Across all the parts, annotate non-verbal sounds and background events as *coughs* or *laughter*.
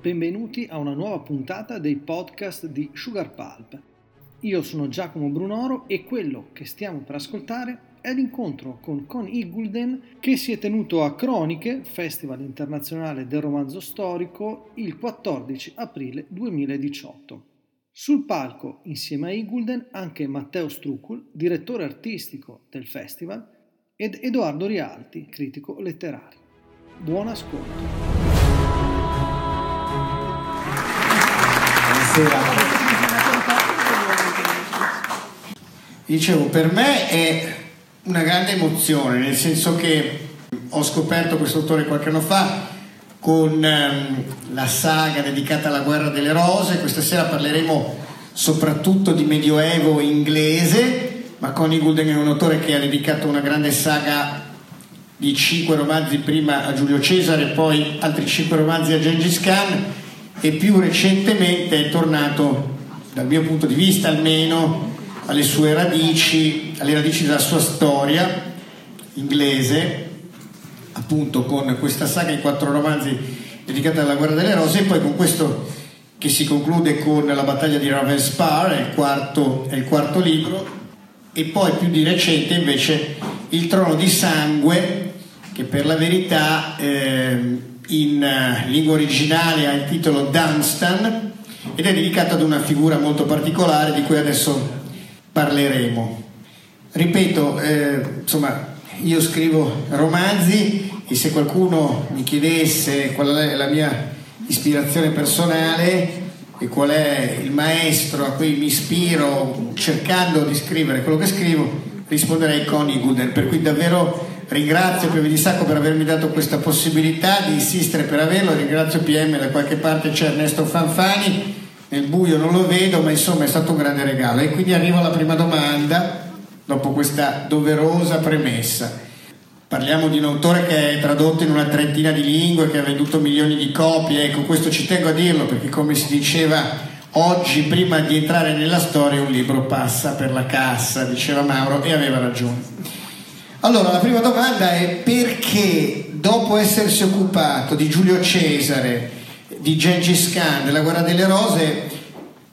benvenuti a una nuova puntata dei podcast di Sugar Pulp. Io sono Giacomo Brunoro e quello che stiamo per ascoltare è l'incontro con Connie Igulden che si è tenuto a Croniche, Festival internazionale del romanzo storico, il 14 aprile 2018. Sul palco, insieme a Igulden, anche Matteo Strucul, direttore artistico del festival, ed Edoardo Rialti, critico letterario. Buon ascolto. Buonasera. Dicevo, per me è una grande emozione, nel senso che ho scoperto questo autore qualche anno fa con ehm, la saga dedicata alla guerra delle rose, questa sera parleremo soprattutto di medioevo inglese, ma Connie Gulden è un autore che ha dedicato una grande saga di cinque romanzi prima a Giulio Cesare, poi altri cinque romanzi a Gengis Khan e più recentemente è tornato, dal mio punto di vista almeno, alle sue radici, alle radici della sua storia inglese, appunto con questa saga in quattro romanzi dedicata alla guerra delle rose e poi con questo che si conclude con la battaglia di Ravenspar, è il quarto, è il quarto libro, e poi più di recente invece il trono di sangue, che per la verità eh, in eh, lingua originale ha il titolo Dunstan ed è dedicato ad una figura molto particolare di cui adesso parleremo. Ripeto, eh, insomma, io scrivo romanzi e se qualcuno mi chiedesse qual è la mia ispirazione personale e qual è il maestro a cui mi ispiro cercando di scrivere quello che scrivo, risponderei Connie Gooden. Per cui davvero ringrazio Pieve di Sacco per avermi dato questa possibilità di insistere per averlo, ringrazio PM, da qualche parte c'è Ernesto Fanfani nel buio non lo vedo, ma insomma è stato un grande regalo. E quindi arrivo alla prima domanda, dopo questa doverosa premessa. Parliamo di un autore che è tradotto in una trentina di lingue, che ha venduto milioni di copie, ecco questo ci tengo a dirlo perché come si diceva oggi, prima di entrare nella storia, un libro passa per la cassa, diceva Mauro, e aveva ragione. Allora, la prima domanda è perché dopo essersi occupato di Giulio Cesare, di Gengis Khan della guerra delle rose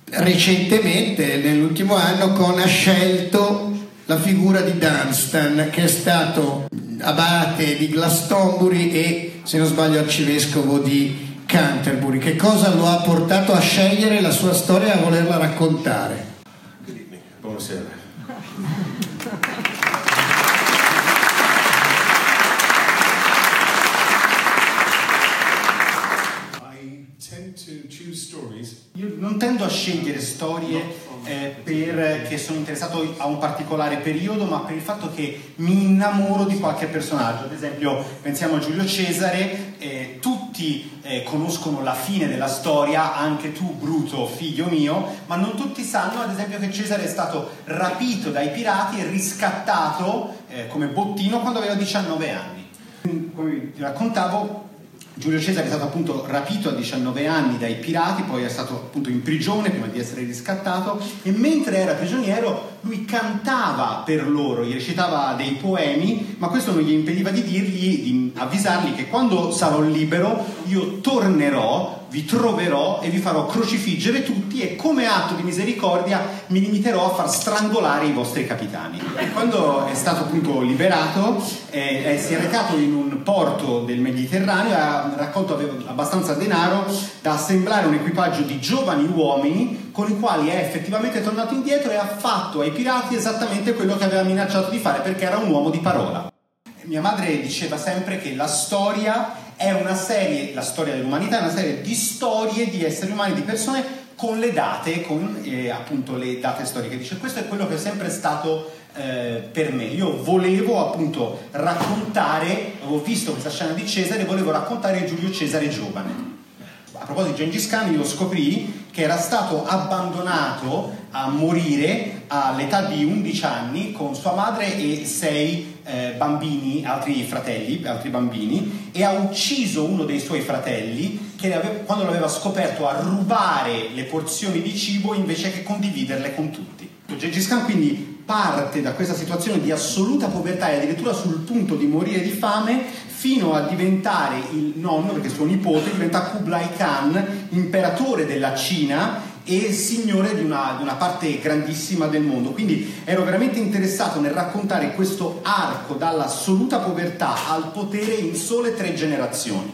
recentemente nell'ultimo anno con ha scelto la figura di Dunstan che è stato abate di Glastonbury e se non sbaglio arcivescovo di Canterbury. Che cosa lo ha portato a scegliere la sua storia e a volerla raccontare? Buonasera Io non tendo a scegliere storie eh, perché sono interessato a un particolare periodo, ma per il fatto che mi innamoro di qualche personaggio. Ad esempio, pensiamo a Giulio Cesare, eh, tutti eh, conoscono la fine della storia, anche tu, Bruto, figlio mio, ma non tutti sanno, ad esempio, che Cesare è stato rapito dai pirati e riscattato eh, come bottino quando aveva 19 anni. Come vi raccontavo, Giulio Cesare è stato appunto rapito a 19 anni dai pirati, poi è stato appunto in prigione prima di essere riscattato e mentre era prigioniero lui cantava per loro, gli recitava dei poemi, ma questo non gli impediva di dirgli, di avvisarli che quando sarò libero io tornerò vi troverò e vi farò crocifiggere tutti e come atto di misericordia mi limiterò a far strangolare i vostri capitani. E quando è stato appunto liberato eh, eh, si è recato in un porto del Mediterraneo ha raccolto abbastanza denaro da assemblare un equipaggio di giovani uomini con i quali è effettivamente tornato indietro e ha fatto ai pirati esattamente quello che aveva minacciato di fare perché era un uomo di parola. Mia madre diceva sempre che la storia è una serie, la storia dell'umanità è una serie di storie di esseri umani, di persone con le date, con eh, appunto le date storiche. Dice questo è quello che è sempre stato eh, per me. Io volevo appunto raccontare, avevo visto questa scena di Cesare, volevo raccontare Giulio Cesare giovane. A proposito di Gengis Khan, io scoprì che era stato abbandonato a morire all'età di 11 anni con sua madre e sei eh, bambini, altri fratelli, altri bambini, e ha ucciso uno dei suoi fratelli che quando l'aveva scoperto a rubare le porzioni di cibo invece che condividerle con tutti. Gengis Khan quindi parte da questa situazione di assoluta povertà e addirittura sul punto di morire di fame fino a diventare il nonno, perché suo nipote diventa Kublai Khan, imperatore della Cina e signore di una, di una, parte grandissima del mondo. Quindi ero veramente interessato nel raccontare questo arco dall'assoluta povertà al potere in sole tre generazioni.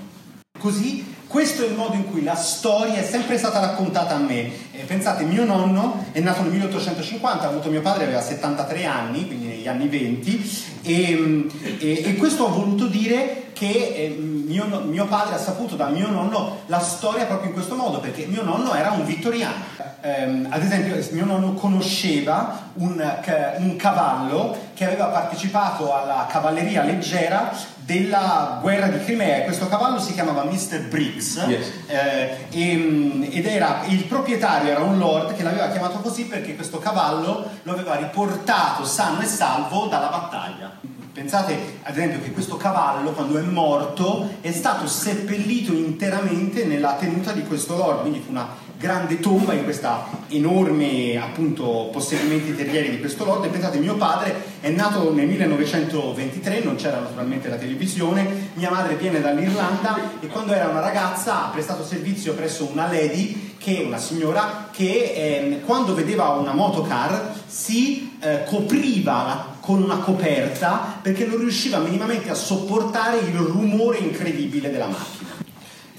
Così questo è il modo in cui la storia è sempre stata raccontata a me. Eh, pensate, mio nonno è nato nel 1850, ha avuto mio padre, aveva 73 anni, quindi negli anni 20, e, e, e questo ha voluto dire che eh, mio, mio, padre ha saputo da mio nonno la storia proprio in questo modo, perché mio nonno era un vittoriano. Eh, ad esempio, mio nonno conosceva un, un cavallo che aveva partecipato alla cavalleria leggera della guerra di Crimea. Questo cavallo si chiamava Mr. Briggs yes. eh, e, ed era il proprietario era un lord che l'aveva chiamato così perché questo cavallo lo aveva riportato sano e salvo dalla battaglia. Pensate ad esempio che questo cavallo quando è morto è stato seppellito interamente nella tenuta di questo lord, quindi fu una grande tomba in questa enorme appunto possedimenti terrieri di questo lord. E pensate mio padre è nato nel 1923 non c'era naturalmente la televisione mia madre viene dall'Irlanda e quando era una ragazza ha prestato servizio presso una lady che una signora che eh, quando vedeva una motocar si eh, copriva la, con una coperta perché non riusciva minimamente a sopportare il rumore incredibile della macchina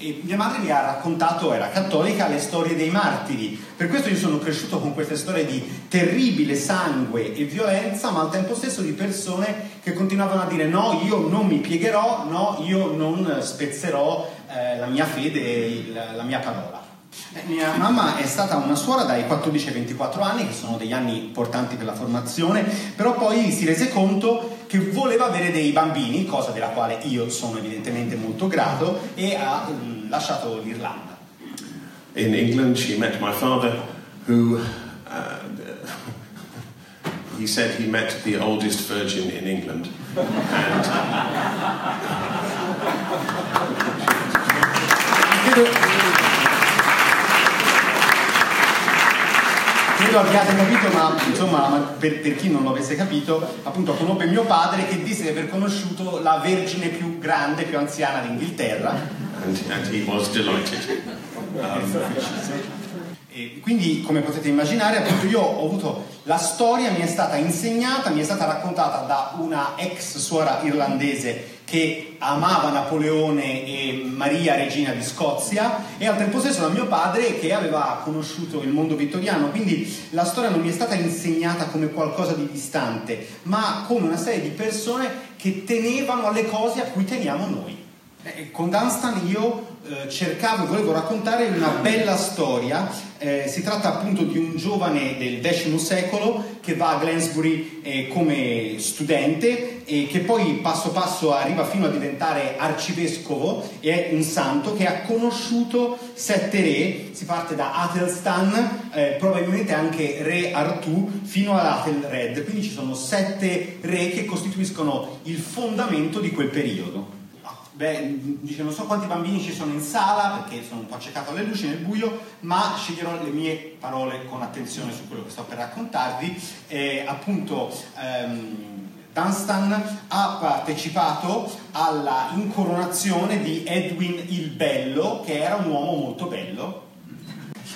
e mia madre mi ha raccontato, era cattolica, le storie dei martiri. Per questo io sono cresciuto con queste storie di terribile sangue e violenza, ma al tempo stesso di persone che continuavano a dire no, io non mi piegherò, no, io non spezzerò eh, la mia fede, il, la mia parola. Mia mamma è stata una suora dai 14 ai 24 anni, che sono degli anni importanti per la formazione, però poi si rese conto che voleva avere dei bambini, cosa della quale io sono evidentemente molto grato, e ha um, lasciato l'Irlanda. In England she met my father who uh, *laughs* he said he met the oldest virgin in England. And *laughs* credo abbiate capito, ma insomma, per, per, chi non lo avesse capito, appunto conobbe mio padre che disse di aver conosciuto la vergine più grande, più anziana d'Inghilterra. And, and he was delighted. Um, e quindi, come potete immaginare, appunto io ho avuto la storia, mi è stata insegnata, mi è stata raccontata da una ex suora irlandese che amava Napoleone e Maria, regina di Scozia, e al tempo stesso da mio padre che aveva conosciuto il mondo vittoriano. Quindi la storia non mi è stata insegnata come qualcosa di distante, ma come una serie di persone che tenevano alle cose a cui teniamo noi. Eh, con Dunstan io eh, cercavo volevo raccontare una bella storia. Eh, si tratta appunto di un giovane del X secolo che va a Glansbury eh, come studente e che poi passo passo arriva fino a diventare arcivescovo e è un santo che ha conosciuto sette re, si parte da Athelstan, eh, probabilmente anche re Artù, fino ad Athelred, quindi ci sono sette re che costituiscono il fondamento di quel periodo. Beh, dice non so quanti bambini ci sono in sala perché sono un po' accecato alle luci nel buio, ma sceglierò le mie parole con attenzione su quello che sto per raccontarvi. Eh, appunto, ehm, Dunstan ha partecipato alla incoronazione di Edwin il Bello, che era un uomo molto bello.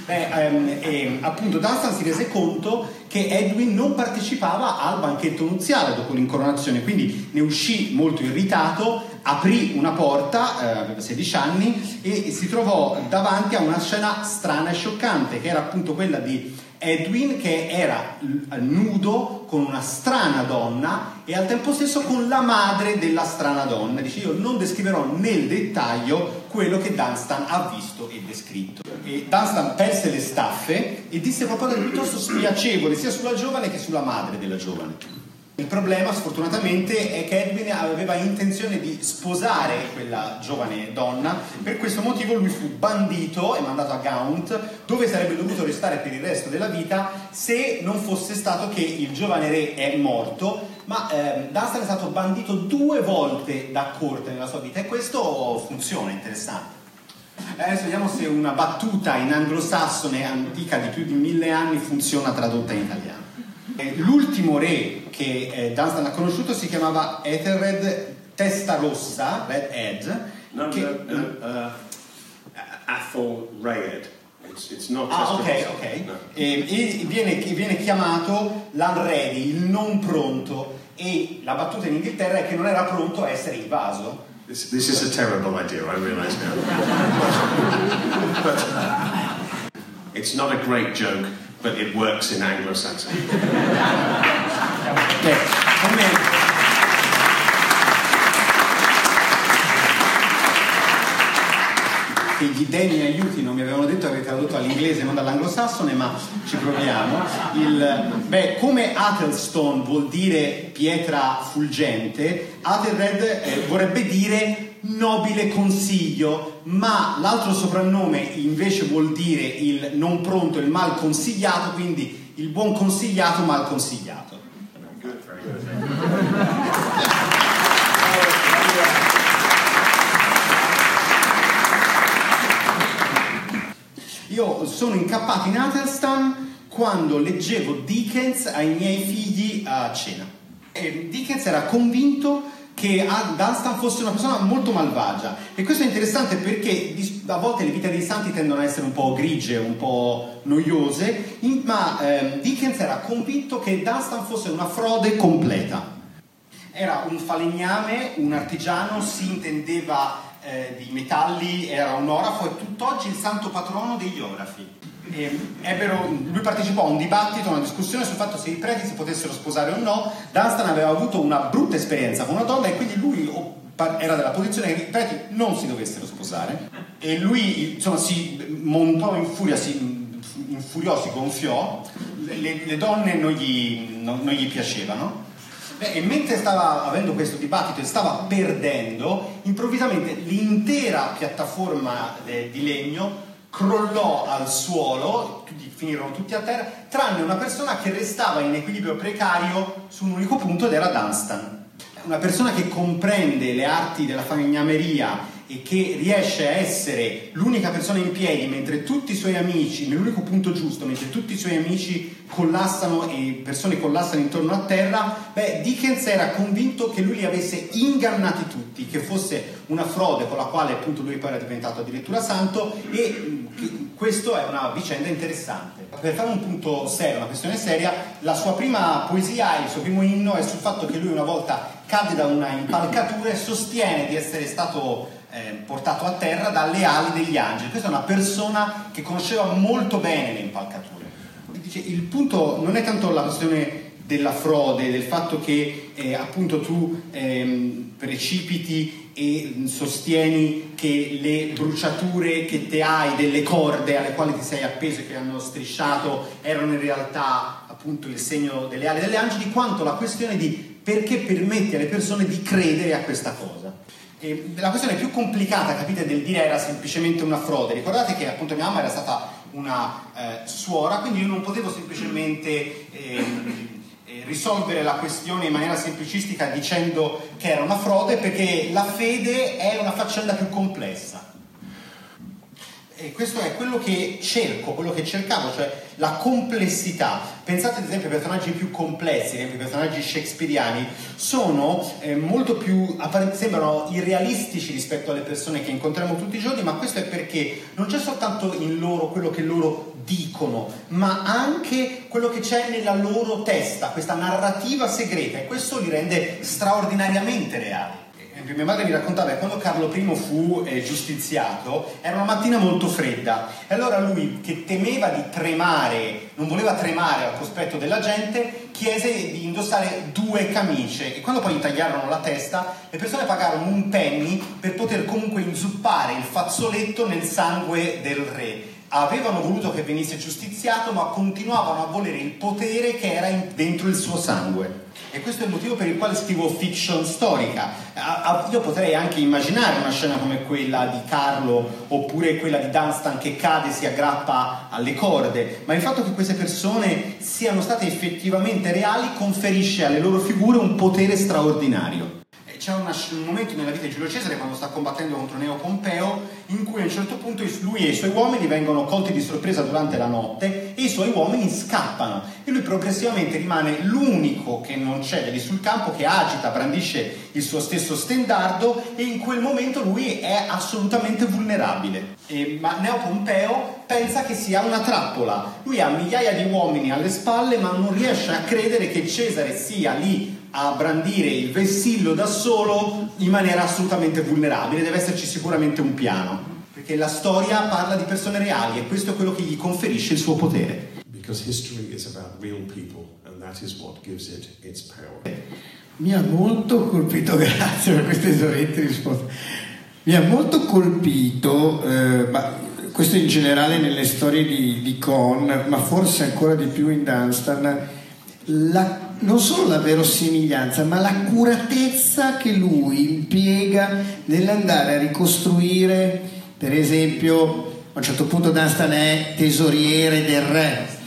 Beh, ehm, e, appunto Dunstan si rese conto che Edwin non partecipava al banchetto nuziale dopo l'incoronazione, quindi ne uscì molto irritato aprì una porta, eh, aveva 16 anni, e si trovò davanti a una scena strana e scioccante, che era appunto quella di Edwin che era nudo con una strana donna e al tempo stesso con la madre della strana donna. Dice io non descriverò nel dettaglio quello che Dunstan ha visto e descritto. E Dunstan perse le staffe e disse qualcosa di piuttosto spiacevole sia sulla giovane che sulla madre della giovane. Il problema sfortunatamente è che Edwin aveva intenzione di sposare quella giovane donna, per questo motivo lui fu bandito e mandato a Gaunt, dove sarebbe dovuto restare per il resto della vita se non fosse stato che il giovane re è morto, ma eh, Dunstan è stato bandito due volte da corte nella sua vita e questo funziona, interessante. Adesso vediamo se una battuta in anglosassone antica di più di mille anni funziona tradotta in italiano. Eh, l'ultimo re che eh, Dunstan ha conosciuto si chiamava Ethelred Testa Rossa, Red Head. No, che, no, no, uh, Athol Rayed. It's, it's not Ah, ok, ok. No. E, e viene, viene chiamato l'unready, il non pronto, e la battuta in Inghilterra è che non era pronto a essere invaso. This, this is a terrible idea, I realise now. *laughs* but it's not a great joke, but it works in Anglo-Saxon. Come... Che gli dei mi aiutino, mi avevano detto che avete tradotto all'inglese, non dall'anglosassone, ma ci proviamo. Il, beh, come Athelstone vuol dire pietra fulgente, Athelred eh, vorrebbe dire nobile consiglio, ma l'altro soprannome invece vuol dire il non pronto, il mal consigliato, quindi il buon consigliato, mal consigliato. Io sono incappato in Athelstan quando leggevo Dickens ai miei figli a cena. E Dickens era convinto che a- Dunstan fosse una persona molto malvagia e questo è interessante perché a volte le vite dei santi tendono ad essere un po' grigie, un po' noiose, ma ehm, Dickens era convinto che Dunstan fosse una frode completa. Era un falegname, un artigiano, si intendeva eh, di metalli, era un orafo e tutt'oggi il santo patrono degli orafi. E ebbero- lui partecipò a un dibattito, una discussione sul fatto se i preti si potessero sposare o no. Dunstan aveva avuto una brutta esperienza con una donna e quindi lui era della posizione che i preti non si dovessero sposare. E lui insomma si montò in furia, si infuriò, si gonfiò. Le, le donne non gli, non- non gli piacevano. Beh, e mentre stava avendo questo dibattito e stava perdendo, improvvisamente l'intera piattaforma eh, di legno crollò al suolo, tutti, finirono tutti a terra, tranne una persona che restava in equilibrio precario su un unico punto ed era Dunstan. Una persona che comprende le arti della falegnameria e che riesce a essere l'unica persona in piedi mentre tutti i suoi amici, nell'unico punto giusto, mentre tutti i suoi amici collassano e persone collassano intorno a terra, beh, Dickens era convinto che lui li avesse ingannati tutti, che fosse una frode con la quale appunto lui poi era diventato addirittura santo e questo è una vicenda interessante. Per fare un punto serio, una questione seria, la sua prima poesia, il suo primo inno è sul fatto che lui una volta cade da una impalcatura e sostiene di essere stato eh, portato a terra dalle ali degli angeli. Questa è una persona che conosceva molto bene le impalcature. Dice, il punto non è tanto la questione della frode, del fatto che eh, appunto tu ehm, precipiti e sostieni che le bruciature che te hai delle corde alle quali ti sei appeso e che hanno strisciato erano in realtà appunto il segno delle ali degli angeli, quanto la questione di perché permetti alle persone di credere a questa cosa. E la questione più complicata, capite, del dire era semplicemente una frode. Ricordate che appunto mia mamma era stata una eh, suora, quindi io non potevo semplicemente ehm, eh, risolvere la questione in maniera semplicistica dicendo che era una frode, perché la fede è una faccenda più complessa. E questo è quello che cerco, quello che cercavo, cioè la complessità. Pensate ad esempio ai personaggi più complessi, ad esempio i personaggi shakespeariani, sono eh, molto più, sembrano irrealistici rispetto alle persone che incontriamo tutti i giorni, ma questo è perché non c'è soltanto in loro quello che loro dicono, ma anche quello che c'è nella loro testa, questa narrativa segreta, e questo li rende straordinariamente reali. Eh, Mia madre mi raccontava che quando Carlo I fu eh, giustiziato era una mattina molto fredda e allora lui che temeva di tremare, non voleva tremare al cospetto della gente, chiese di indossare due camicie e quando poi gli tagliarono la testa le persone pagarono un penny per poter comunque inzuppare il fazzoletto nel sangue del re. Avevano voluto che venisse giustiziato ma continuavano a volere il potere che era in- dentro il suo sangue. E questo è il motivo per il quale scrivo fiction storica. A- a- Io potrei anche immaginare una scena come quella di Carlo oppure quella di Dunstan che cade e si aggrappa alle corde, ma il fatto che queste persone siano state effettivamente reali conferisce alle loro figure un potere straordinario. C'è c'è una, un momento nella vita di Giulio Cesare quando sta combattendo contro Neo Pompeo in cui a un certo punto lui e i suoi uomini vengono colti di sorpresa durante la notte e i suoi uomini scappano e lui progressivamente rimane l'unico che non cede lì sul campo, che agita, brandisce il suo stesso stendardo e in quel momento lui è assolutamente vulnerabile. E, ma Neo Pompeo pensa che sia una trappola, lui ha migliaia di uomini alle spalle ma non riesce a credere che Cesare sia lì a brandire il vessillo da solo in maniera assolutamente vulnerabile, deve esserci sicuramente un piano, perché la storia parla di persone reali e questo è quello che gli conferisce il suo potere. Because history is about real people and that is what gives it its power. Mi ha molto colpito, *laughs* grazie per queste esaurienti risposte. Mi ha molto colpito, eh, ma questo in generale nelle storie di, di Con, ma forse ancora di più in Dunstan, la non solo la verosimiglianza, ma l'accuratezza che lui impiega nell'andare a ricostruire, per esempio, a un certo punto Dunstan è tesoriere del re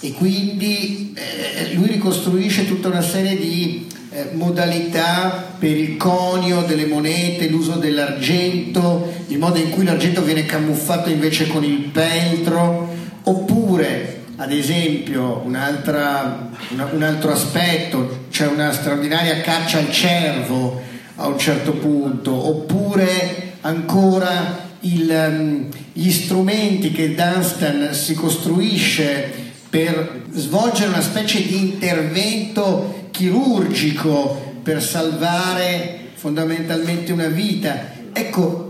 e quindi eh, lui ricostruisce tutta una serie di eh, modalità per il conio delle monete, l'uso dell'argento, il modo in cui l'argento viene camuffato invece con il peltro, oppure ad esempio un altro aspetto, c'è una straordinaria caccia al cervo a un certo punto, oppure ancora il, um, gli strumenti che Dunstan si costruisce per svolgere una specie di intervento chirurgico per salvare fondamentalmente una vita. Ecco,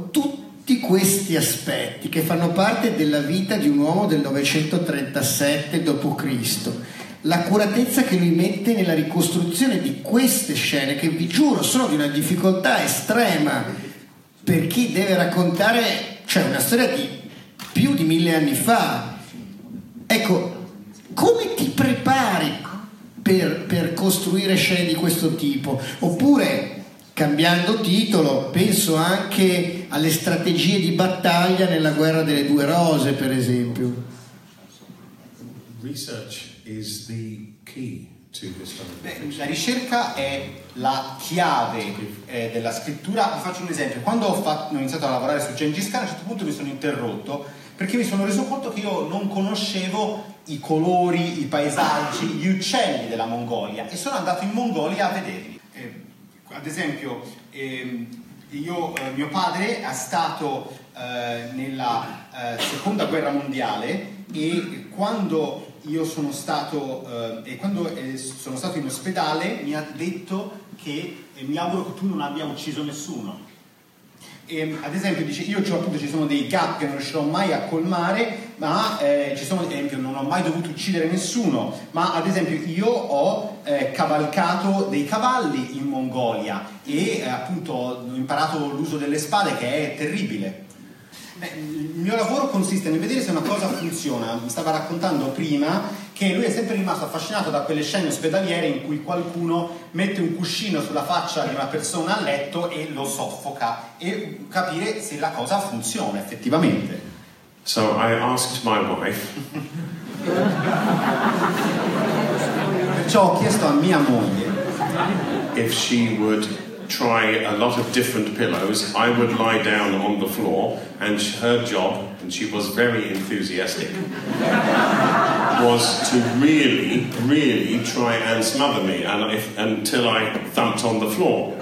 tutti questi aspetti che fanno parte della vita di un uomo del 937 d.C., l'accuratezza che lui mette nella ricostruzione di queste scene, che vi giuro sono di una difficoltà estrema per chi deve raccontare, cioè una storia di più di mille anni fa. Ecco, come ti prepari per, per costruire scene di questo tipo? Oppure cambiando titolo, penso anche alle strategie di battaglia nella guerra delle due rose, per esempio. Beh, la ricerca è la chiave eh, della scrittura. Vi faccio un esempio. Quando ho, fatto, ho, iniziato a lavorare su Gengis Khan, a un certo punto mi sono interrotto perché mi sono reso conto che io non conoscevo i colori, i paesaggi, gli uccelli della Mongolia e sono andato in Mongolia a vederli. Ad esempio, ehm, io, eh, mio padre è stato eh, nella eh, seconda guerra mondiale e quando io sono stato, eh, quando, eh, sono stato in ospedale mi ha detto che eh, mi auguro che tu non abbia ucciso nessuno ehm, ad esempio dice io appunto ci sono dei gap che non riuscirò mai a colmare ma eh, ci sono ad esempio non ho mai dovuto uccidere nessuno ma ad esempio io ho eh, cavalcato dei cavalli in Mongolia e eh, appunto ho imparato l'uso delle spade che è terribile Beh, il mio lavoro consiste nel vedere se una cosa funziona mi stava raccontando prima che lui è sempre rimasto affascinato da quelle scene ospedaliere in cui qualcuno mette un cuscino sulla faccia di una persona a letto e lo soffoca e capire se la cosa funziona effettivamente. So I asked my wife. Perciò ho chiesto a mia moglie if she would try a lot of different pillows. I would lie down on the floor, and her job, and she was very enthusiastic, *laughs* was to really, really try and smother me and if, until I thumped on the floor.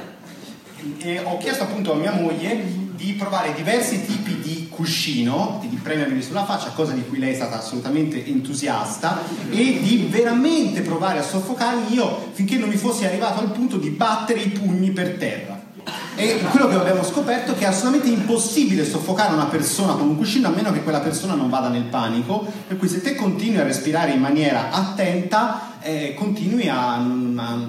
E ho chiesto appunto a mia moglie di provare diversi tipi di cuscino, di premermi sulla faccia, cosa di cui lei è stata assolutamente entusiasta, e di veramente provare a soffocarmi io finché non mi fossi arrivato al punto di battere i pugni per terra. E quello che abbiamo scoperto è che è assolutamente impossibile soffocare una persona con un cuscino a meno che quella persona non vada nel panico, per cui se te continui a respirare in maniera attenta, eh, continui a, a,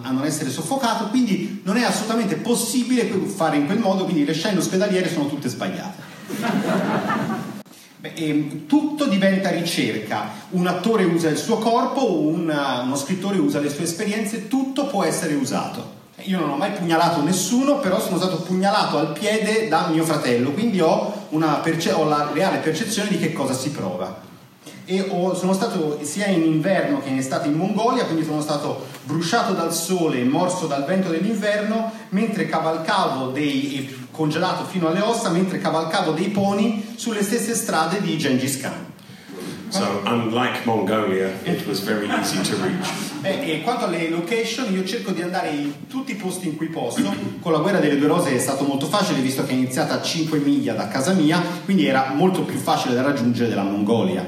a, non essere soffocato, quindi non è assolutamente possibile fare in quel modo, quindi le scene ospedaliere sono tutte sbagliate. Beh, ehm, tutto diventa ricerca, un attore usa il suo corpo, una, uno scrittore usa le sue esperienze, tutto può essere usato. Io non ho mai pugnalato nessuno, però sono stato pugnalato al piede da mio fratello, quindi ho, perce- ho la reale percezione di che cosa si prova. E ho, sono stato sia in inverno che in estate in Mongolia, quindi sono stato bruciato dal sole e morso dal vento dell'inverno, mentre cavalcavo dei, congelato fino alle ossa, mentre cavalcavo dei poni sulle stesse strade di Gengis Khan. So, unlike Mongolia, it was very easy to reach. Beh, e quanto alle location, io cerco di andare in tutti i posti in cui posso. Con la guerra delle due rose è stato molto facile, visto che è iniziata a 5 miglia da casa mia, quindi era molto più facile da raggiungere della Mongolia.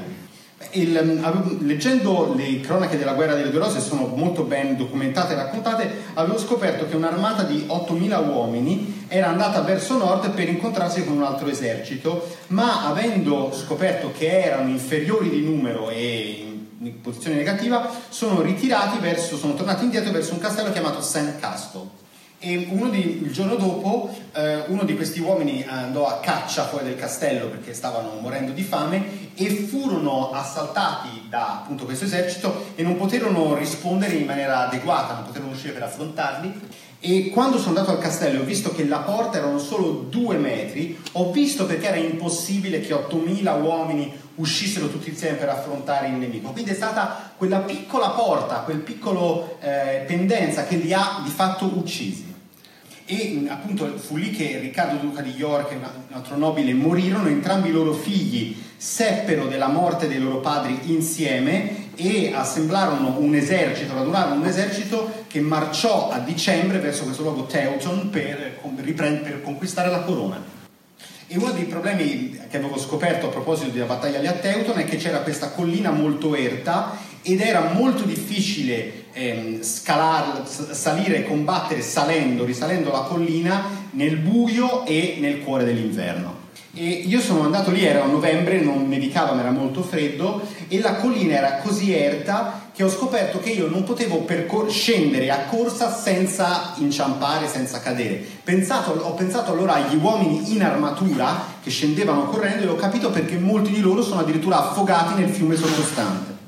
Il, leggendo le cronache della guerra delle due rose sono molto ben documentate e raccontate, avevo scoperto che un'armata di 8.000 uomini era andata verso nord per incontrarsi con un altro esercito, ma avendo scoperto che erano inferiori di numero e in posizione negativa, sono ritirati verso, sono tornati indietro verso un castello chiamato St. Castle e di, il giorno dopo eh, uno di questi uomini andò a caccia fuori del castello perché stavano morendo di fame e furono assaltati da appunto questo esercito e non poterono rispondere in maniera adeguata, non poterono uscire per affrontarli e quando sono andato al castello e ho visto che la porta erano solo due metri, ho visto perché era impossibile che 8000 uomini uscissero tutti insieme per affrontare il nemico. Quindi è stata quella piccola porta, quel piccolo eh, pendenza che li ha di fatto uccisi e appunto fu lì che Riccardo Duca di York e un altro nobile morirono, entrambi i loro figli seppero della morte dei loro padri insieme e assemblarono un esercito, radunarono un esercito che marciò a dicembre verso questo luogo Teuton per, per conquistare la corona. E uno dei problemi che avevo scoperto a proposito della battaglia di Teuton è che c'era questa collina molto erta ed era molto difficile ehm, scalare, salire combattere salendo, risalendo la collina nel buio e nel cuore dell'inverno. E io sono andato lì, era novembre, non nevicava ma era molto freddo e la collina era così erta che ho scoperto che io non potevo percor- scendere a corsa senza inciampare, senza cadere. Pensato, ho pensato allora agli uomini in armatura che scendevano correndo e ho capito perché molti di loro sono addirittura affogati nel fiume sottostante.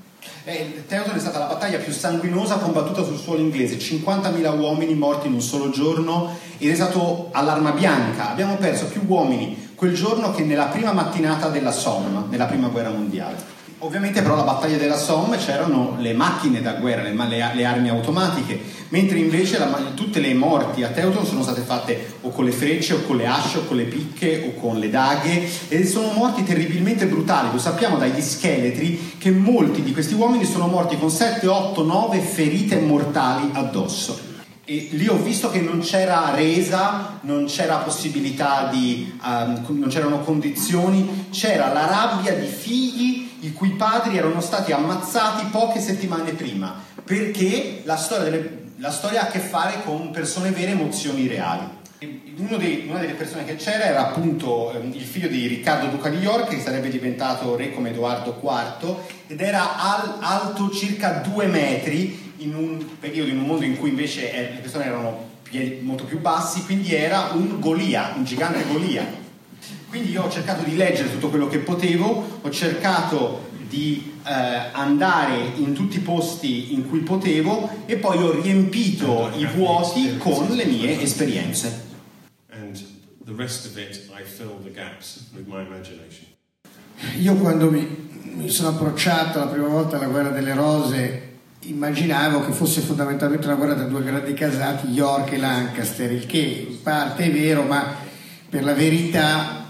Eh, Teuton è stata la battaglia più sanguinosa combattuta sul suolo inglese, 50.000 uomini morti in un solo giorno ed è stato all'arma bianca. Abbiamo perso più uomini quel giorno che nella prima mattinata della Somme, nella prima guerra mondiale. Ovviamente però alla battaglia della Somme c'erano le macchine da guerra, le, le, le armi automatiche, mentre invece la, tutte le morti a Teuton sono state fatte o con le frecce o con le asce o con le picche o con le daghe e sono morti terribilmente brutali. Lo sappiamo dagli scheletri che molti di questi uomini sono morti con 7, 8, 9 ferite mortali addosso. E lì ho visto che non c'era resa, non c'era possibilità di, um, non c'erano condizioni, c'era la rabbia di figli i cui padri erano stati ammazzati poche settimane prima, perché la storia, delle, la storia ha a che fare con persone vere, emozioni reali. Dei, una delle persone che c'era era appunto ehm, il figlio di Riccardo Duca di York, che sarebbe diventato re come Edoardo IV, ed era al, alto circa due metri in un periodo, in un mondo in cui invece eh, le persone erano molto più bassi, quindi era un Golia, un gigante Golia. Quindi io ho cercato di leggere tutto quello che potevo, ho cercato di eh, andare in tutti i posti in cui potevo e poi ho riempito i vuoti con le mie esperienze. Io quando mi, mi sono approcciato la prima volta alla guerra delle rose immaginavo che fosse fondamentalmente una guerra tra due grandi casati, York e Lancaster, il che in parte è vero, ma per la verità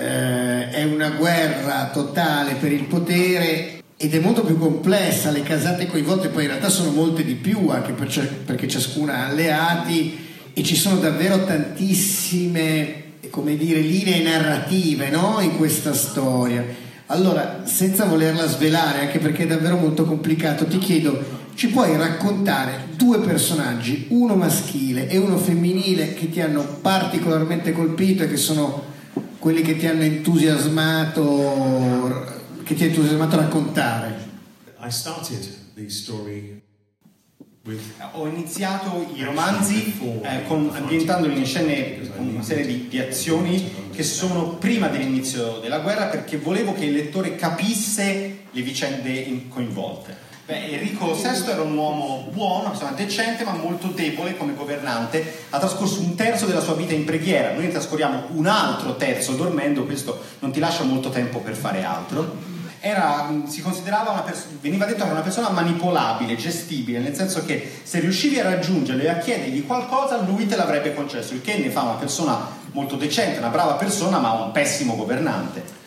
eh, è una guerra totale per il potere ed è molto più complessa, le casate coinvolte poi in realtà sono molte di più, anche perché ciascuna ha alleati e ci sono davvero tantissime come dire, linee narrative no? in questa storia. Allora, senza volerla svelare, anche perché è davvero molto complicato, ti chiedo, ci puoi raccontare due personaggi, uno maschile e uno femminile, che ti hanno particolarmente colpito e che sono quelli che ti hanno entusiasmato, che ti ha entusiasmato a raccontare? Ho iniziato i romanzi eh, con, ambientandoli in scene con una serie di, di, azioni che sono prima dell'inizio della guerra perché volevo che il lettore capisse le vicende coinvolte. Beh, Enrico VI era un uomo buono, persona decente, ma molto debole come governante. Ha trascorso un terzo della sua vita in preghiera. Noi ne trascorriamo un altro terzo dormendo, questo non ti lascia molto tempo per fare altro. era, una persona, veniva detto che era una persona manipolabile, gestibile, nel senso che se riuscivi a raggiungerlo e a chiedergli qualcosa, lui te l'avrebbe concesso, il che ne fa una persona molto decente, una brava persona, ma un pessimo governante.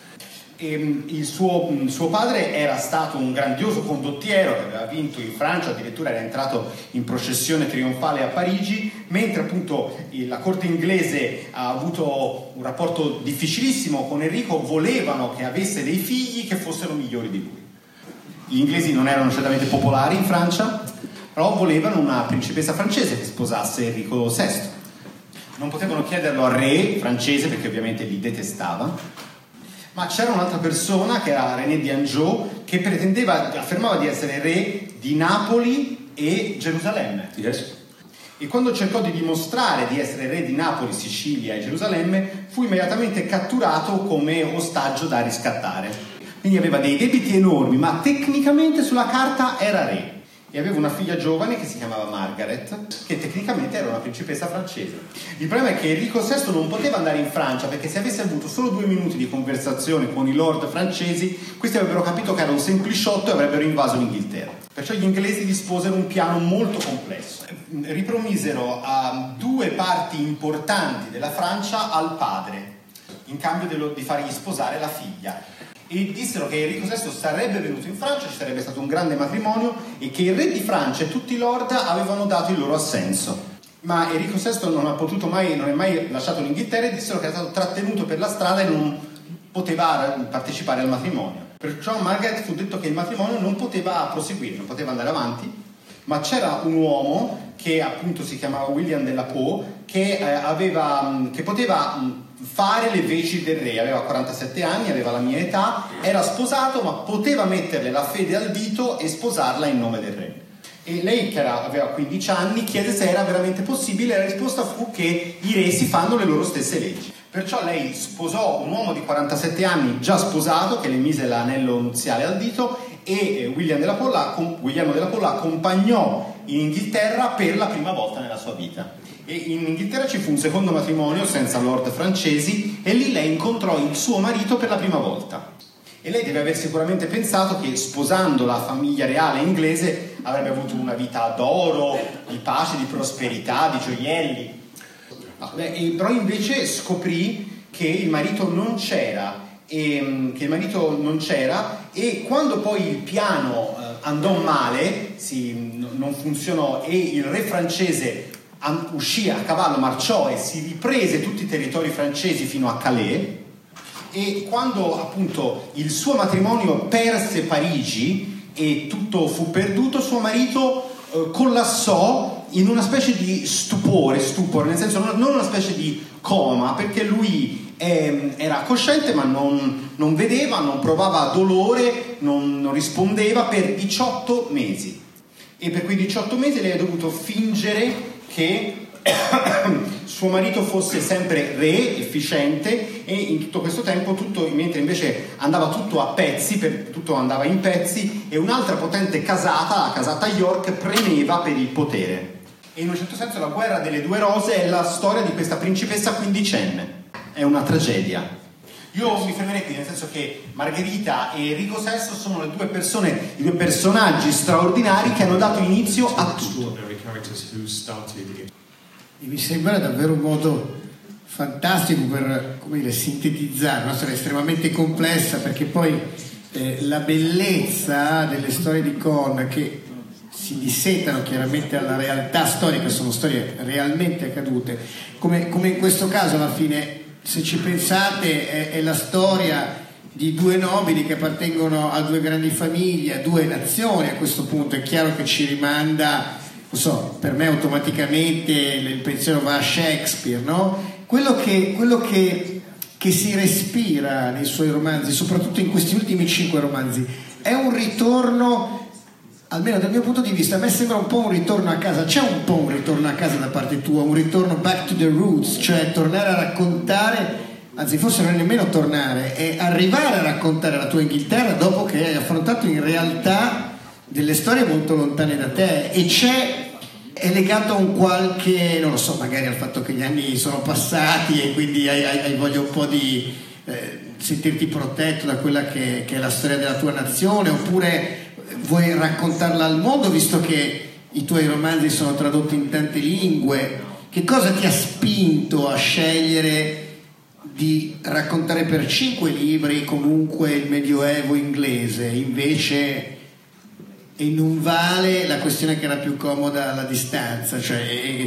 E il suo, suo, padre era stato un grandioso condottiero che aveva vinto in Francia, addirittura era entrato in processione trionfale a Parigi, mentre appunto la corte inglese ha avuto un rapporto difficilissimo con Enrico, volevano che avesse dei figli che fossero migliori di lui. Gli inglesi non erano certamente popolari in Francia, però volevano una principessa francese che sposasse Enrico VI. Non potevano chiederlo al re francese perché ovviamente li detestava, ma c'era un'altra persona che era René di Anjou che pretendeva, affermava di essere re di Napoli e Gerusalemme. Yes. E quando cercò di dimostrare di essere re di Napoli, Sicilia e Gerusalemme, fu immediatamente catturato come ostaggio da riscattare. Quindi aveva dei debiti enormi, ma tecnicamente sulla carta era re e aveva una figlia giovane che si chiamava Margaret, che tecnicamente era una principessa francese. Il problema è che Enrico VI non poteva andare in Francia perché se avesse avuto solo due minuti di conversazione con i lord francesi, questi avrebbero capito che era un sempliciotto e avrebbero invaso l'Inghilterra. Perciò gli inglesi disposero un piano molto complesso. Ripromisero a due parti importanti della Francia al padre, in cambio dello, di fargli sposare la figlia e dissero che Enrico VI sarebbe venuto in Francia, ci sarebbe stato un grande matrimonio e che il re di Francia e tutti i lord avevano dato il loro assenso. Ma Enrico VI non, ha potuto mai, non è mai lasciato l'Inghilterra e dissero che era stato trattenuto per la strada e non poteva partecipare al matrimonio. Perciò a Margaret fu detto che il matrimonio non poteva proseguire, non poteva andare avanti, ma c'era un uomo che appunto si chiamava William della Poe che, eh, aveva, che poteva fare le veci del re, aveva 47 anni, aveva la mia età, era sposato ma poteva metterle la fede al dito e sposarla in nome del re. E lei che era, aveva 15 anni chiese se era veramente possibile e la risposta fu che i re si fanno le loro stesse leggi. Perciò lei sposò un uomo di 47 anni già sposato che le mise l'anello nuziale al dito e eh, William della Polla, Guglielmo della Polla accompagnò in Inghilterra per la prima volta nella sua vita. E in Inghilterra ci fu un secondo matrimonio senza lord francesi e lì lei incontrò il suo marito per la prima volta. E lei deve aver sicuramente pensato che sposando la famiglia reale inglese avrebbe avuto una vita d'oro, di pace, di prosperità, di gioielli. però invece scoprì che il marito non c'era e, mm, che il marito non c'era e quando poi il piano eh, andò male, si, non funzionò e il re francese uscì a cavallo, marciò e si riprese tutti i territori francesi fino a Calais e quando appunto il suo matrimonio perse Parigi e tutto fu perduto, suo marito eh, collassò in una specie di stupore, stupore, nel senso non, una specie di coma, perché lui eh, era cosciente ma non, non, vedeva, non provava dolore, non, non rispondeva per 18 mesi. E per quei 18 mesi lei ha dovuto fingere che *coughs* suo marito fosse sempre re, efficiente e in tutto questo tempo, tutto, mentre invece andava tutto a pezzi, per, tutto andava in pezzi e un'altra potente casata, la casata York, premeva per il potere. E in un certo senso la guerra delle due rose è la storia di questa principessa quindicenne, è una tragedia. Io mi fermerei qui, nel senso che Margherita e Enrico VI sono le due persone, i due personaggi straordinari che hanno dato inizio a tutto. E mi sembra davvero un modo fantastico per dire, sintetizzare una storia estremamente complessa perché poi eh, la bellezza delle storie di Con che si dissettano chiaramente alla realtà storica, sono storie realmente accadute, come, come in questo caso alla fine se ci pensate, è, è, la storia di due nobili che appartengono a due grandi famiglie, a due nazioni a questo punto. È chiaro che ci rimanda, non so, per me automaticamente il pensiero va a Shakespeare, no? Quello che, quello che, che si respira nei suoi romanzi, soprattutto in questi ultimi cinque romanzi, è un ritorno almeno dal mio punto di vista, a me sembra un po' un ritorno a casa, c'è un po' un ritorno a casa da parte tua, un ritorno back to the roots, cioè tornare a raccontare, anzi forse non è nemmeno tornare, è arrivare a raccontare la tua Inghilterra dopo che hai affrontato in realtà delle storie molto lontane da te e c'è è legato a un qualche, non lo so, magari al fatto che gli anni sono passati e quindi hai, hai, hai voglia un po' di, eh, sentirti protetto da quella che, che, è la storia della tua nazione, oppure vuoi raccontarla al mondo visto che i tuoi romanzi sono tradotti in tante lingue? Che cosa ti ha spinto a scegliere di raccontare per cinque libri comunque il Medioevo inglese, invece e non vale la questione che era più comoda alla distanza, cioè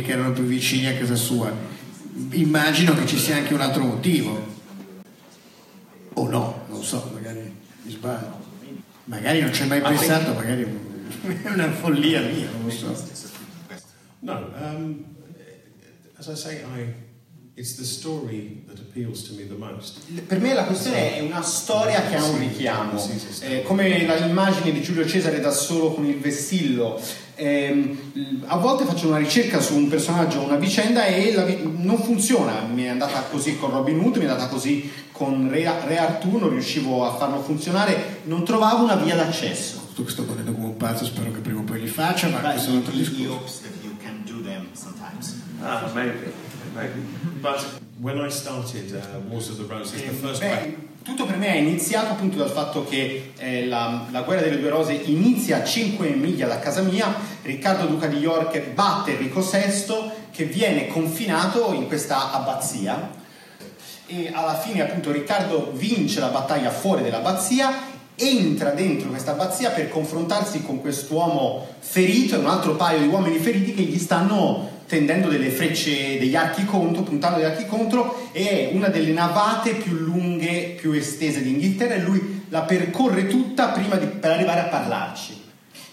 che erano più vicini a casa sua. Immagino che ci sia anche un altro motivo. O no, non so, magari mi sbaglio. Magari non ci hai mai pensato, magari *laughs* è una follia mia, non lo so. No, um, as I say, I per me la questione è una storia che ha un richiamo, eh, come l'immagine di Giulio Cesare da solo con il vessillo. Eh, a volte faccio una ricerca su un personaggio o una vicenda e la, non funziona. Mi è andata così con Robin Hood, mi è andata così con Re, Re Artù, non riuscivo a farlo funzionare, non trovavo una via d'accesso. Tu sto correndo come un pazzo, spero che prima o poi li faccia, ma questo è un altro discorso. Ah, maybe. But when I started uh, Wars of the Roses, the first Beh, tutto per me è iniziato appunto dal fatto che eh, la, la, guerra delle due rose inizia a 5 miglia da casa mia, Riccardo Duca di York batte Enrico VI che viene confinato in questa abbazia. E alla fine appunto Riccardo vince la battaglia fuori dell'abbazia entra dentro questa abbazia per confrontarsi con quest'uomo ferito e un altro paio di uomini feriti che gli stanno tendendo delle frecce, degli archi contro, puntando degli archi contro, è una delle navate più lunghe, più estese d'Inghilterra e lui la percorre tutta prima di, per arrivare a parlarci.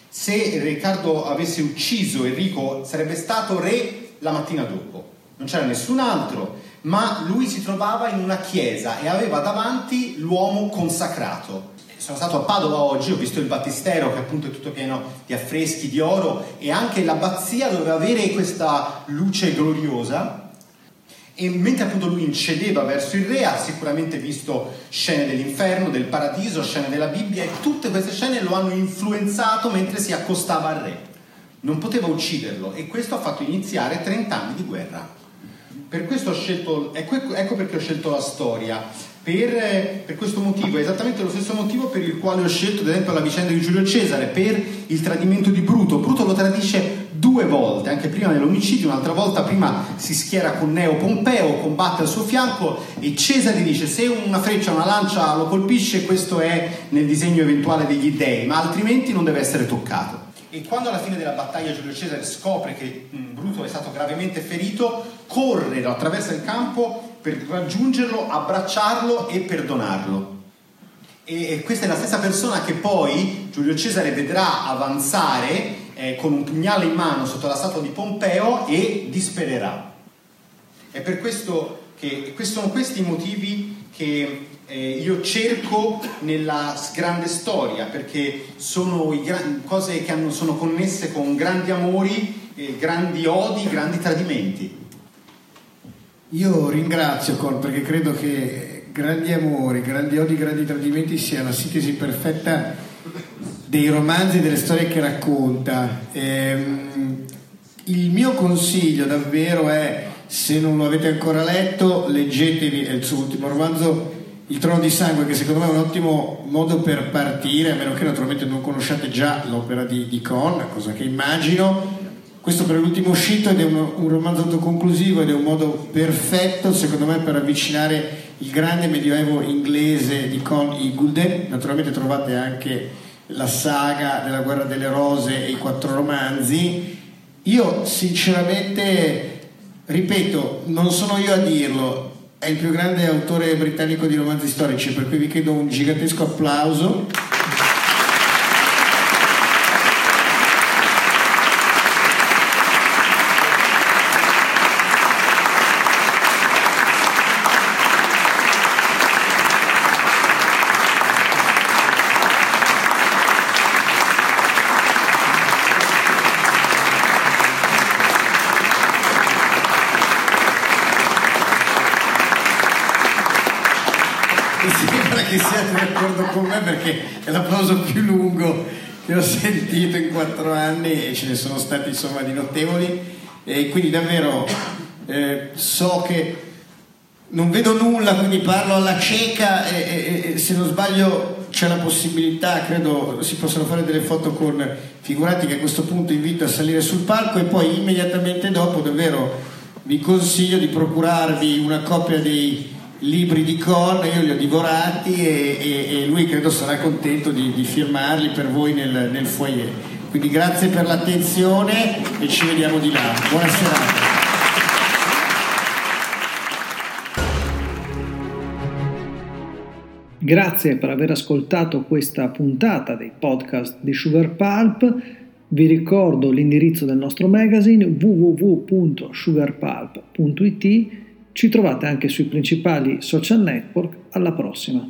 Se Riccardo avesse ucciso Enrico sarebbe stato re la mattina dopo, non c'era nessun altro, ma lui si trovava in una chiesa e aveva davanti l'uomo consacrato sono stato a Padova oggi, ho visto il battistero che appunto è tutto pieno di affreschi di oro e anche l'abbazia doveva avere questa luce gloriosa e mentre appunto lui incedeva verso il re ha sicuramente visto scene dell'inferno, del paradiso, scene della Bibbia e tutte queste scene lo hanno influenzato mentre si accostava al re. Non poteva ucciderlo e questo ha fatto iniziare 30 anni di guerra. Per questo ho scelto, ecco, ecco perché ho scelto la storia, per, per, questo motivo, è esattamente lo stesso motivo per il quale ho scelto ad esempio la vicenda di Giulio Cesare, per il tradimento di Bruto. Bruto lo tradisce due volte, anche prima dell'omicidio, un'altra volta prima si schiera con Neo Pompeo, combatte al suo fianco e Cesare dice se una freccia, una lancia lo colpisce, questo è nel disegno eventuale degli dei, ma altrimenti non deve essere toccato. E quando alla fine della battaglia Giulio Cesare scopre che Bruto è stato gravemente ferito, corre, attraversa il campo per raggiungerlo, abbracciarlo e perdonarlo. E questa è la stessa persona che poi Giulio Cesare vedrà avanzare eh, con un pugnale in mano sotto la statua di Pompeo e dispererà. È per questo che sono questi i motivi che eh, io cerco nella grande storia, perché sono gra- cose che hanno, sono connesse con grandi amori, eh, grandi odi, grandi tradimenti. Io ringrazio Col perché credo che grandi amori, grandi odi, grandi tradimenti sia la sintesi perfetta dei romanzi e delle storie che racconta. Ehm, il mio consiglio davvero è, se non lo avete ancora letto, leggetevi il suo ultimo romanzo, Il Trono di Sangue, che secondo me è un ottimo modo per partire, a meno che naturalmente non conosciate già l'opera di, di Con, cosa che immagino, questo per l'ultimo uscito ed è un, un romanzo autoconclusivo ed è un modo perfetto secondo me per avvicinare il grande medioevo inglese di Con Igulden. Naturalmente trovate anche la saga della guerra delle rose e i quattro romanzi. Io sinceramente, ripeto, non sono io a dirlo, è il più grande autore britannico di romanzi storici, per cui vi chiedo un gigantesco applauso. Perché è l'applauso più lungo che ho sentito in quattro anni e ce ne sono stati insomma di notevoli. E quindi davvero eh, so che non vedo nulla, quindi parlo alla cieca e, e, e, se non sbaglio c'è la possibilità, credo si possano fare delle foto con figurati che a questo punto invito a salire sul palco e poi immediatamente dopo davvero vi consiglio di procurarvi una copia dei libri di Con, io li ho divorati e, e lui credo sarà contento di, di firmarli per voi nel, nel foyer. Quindi grazie per l'attenzione e ci vediamo di là. Buona serata. Grazie per aver ascoltato questa puntata dei podcast di Sugar Pulp. Vi ricordo l'indirizzo del nostro magazine www.sugarpulp.it. Ci trovate anche sui principali social network. Alla prossima!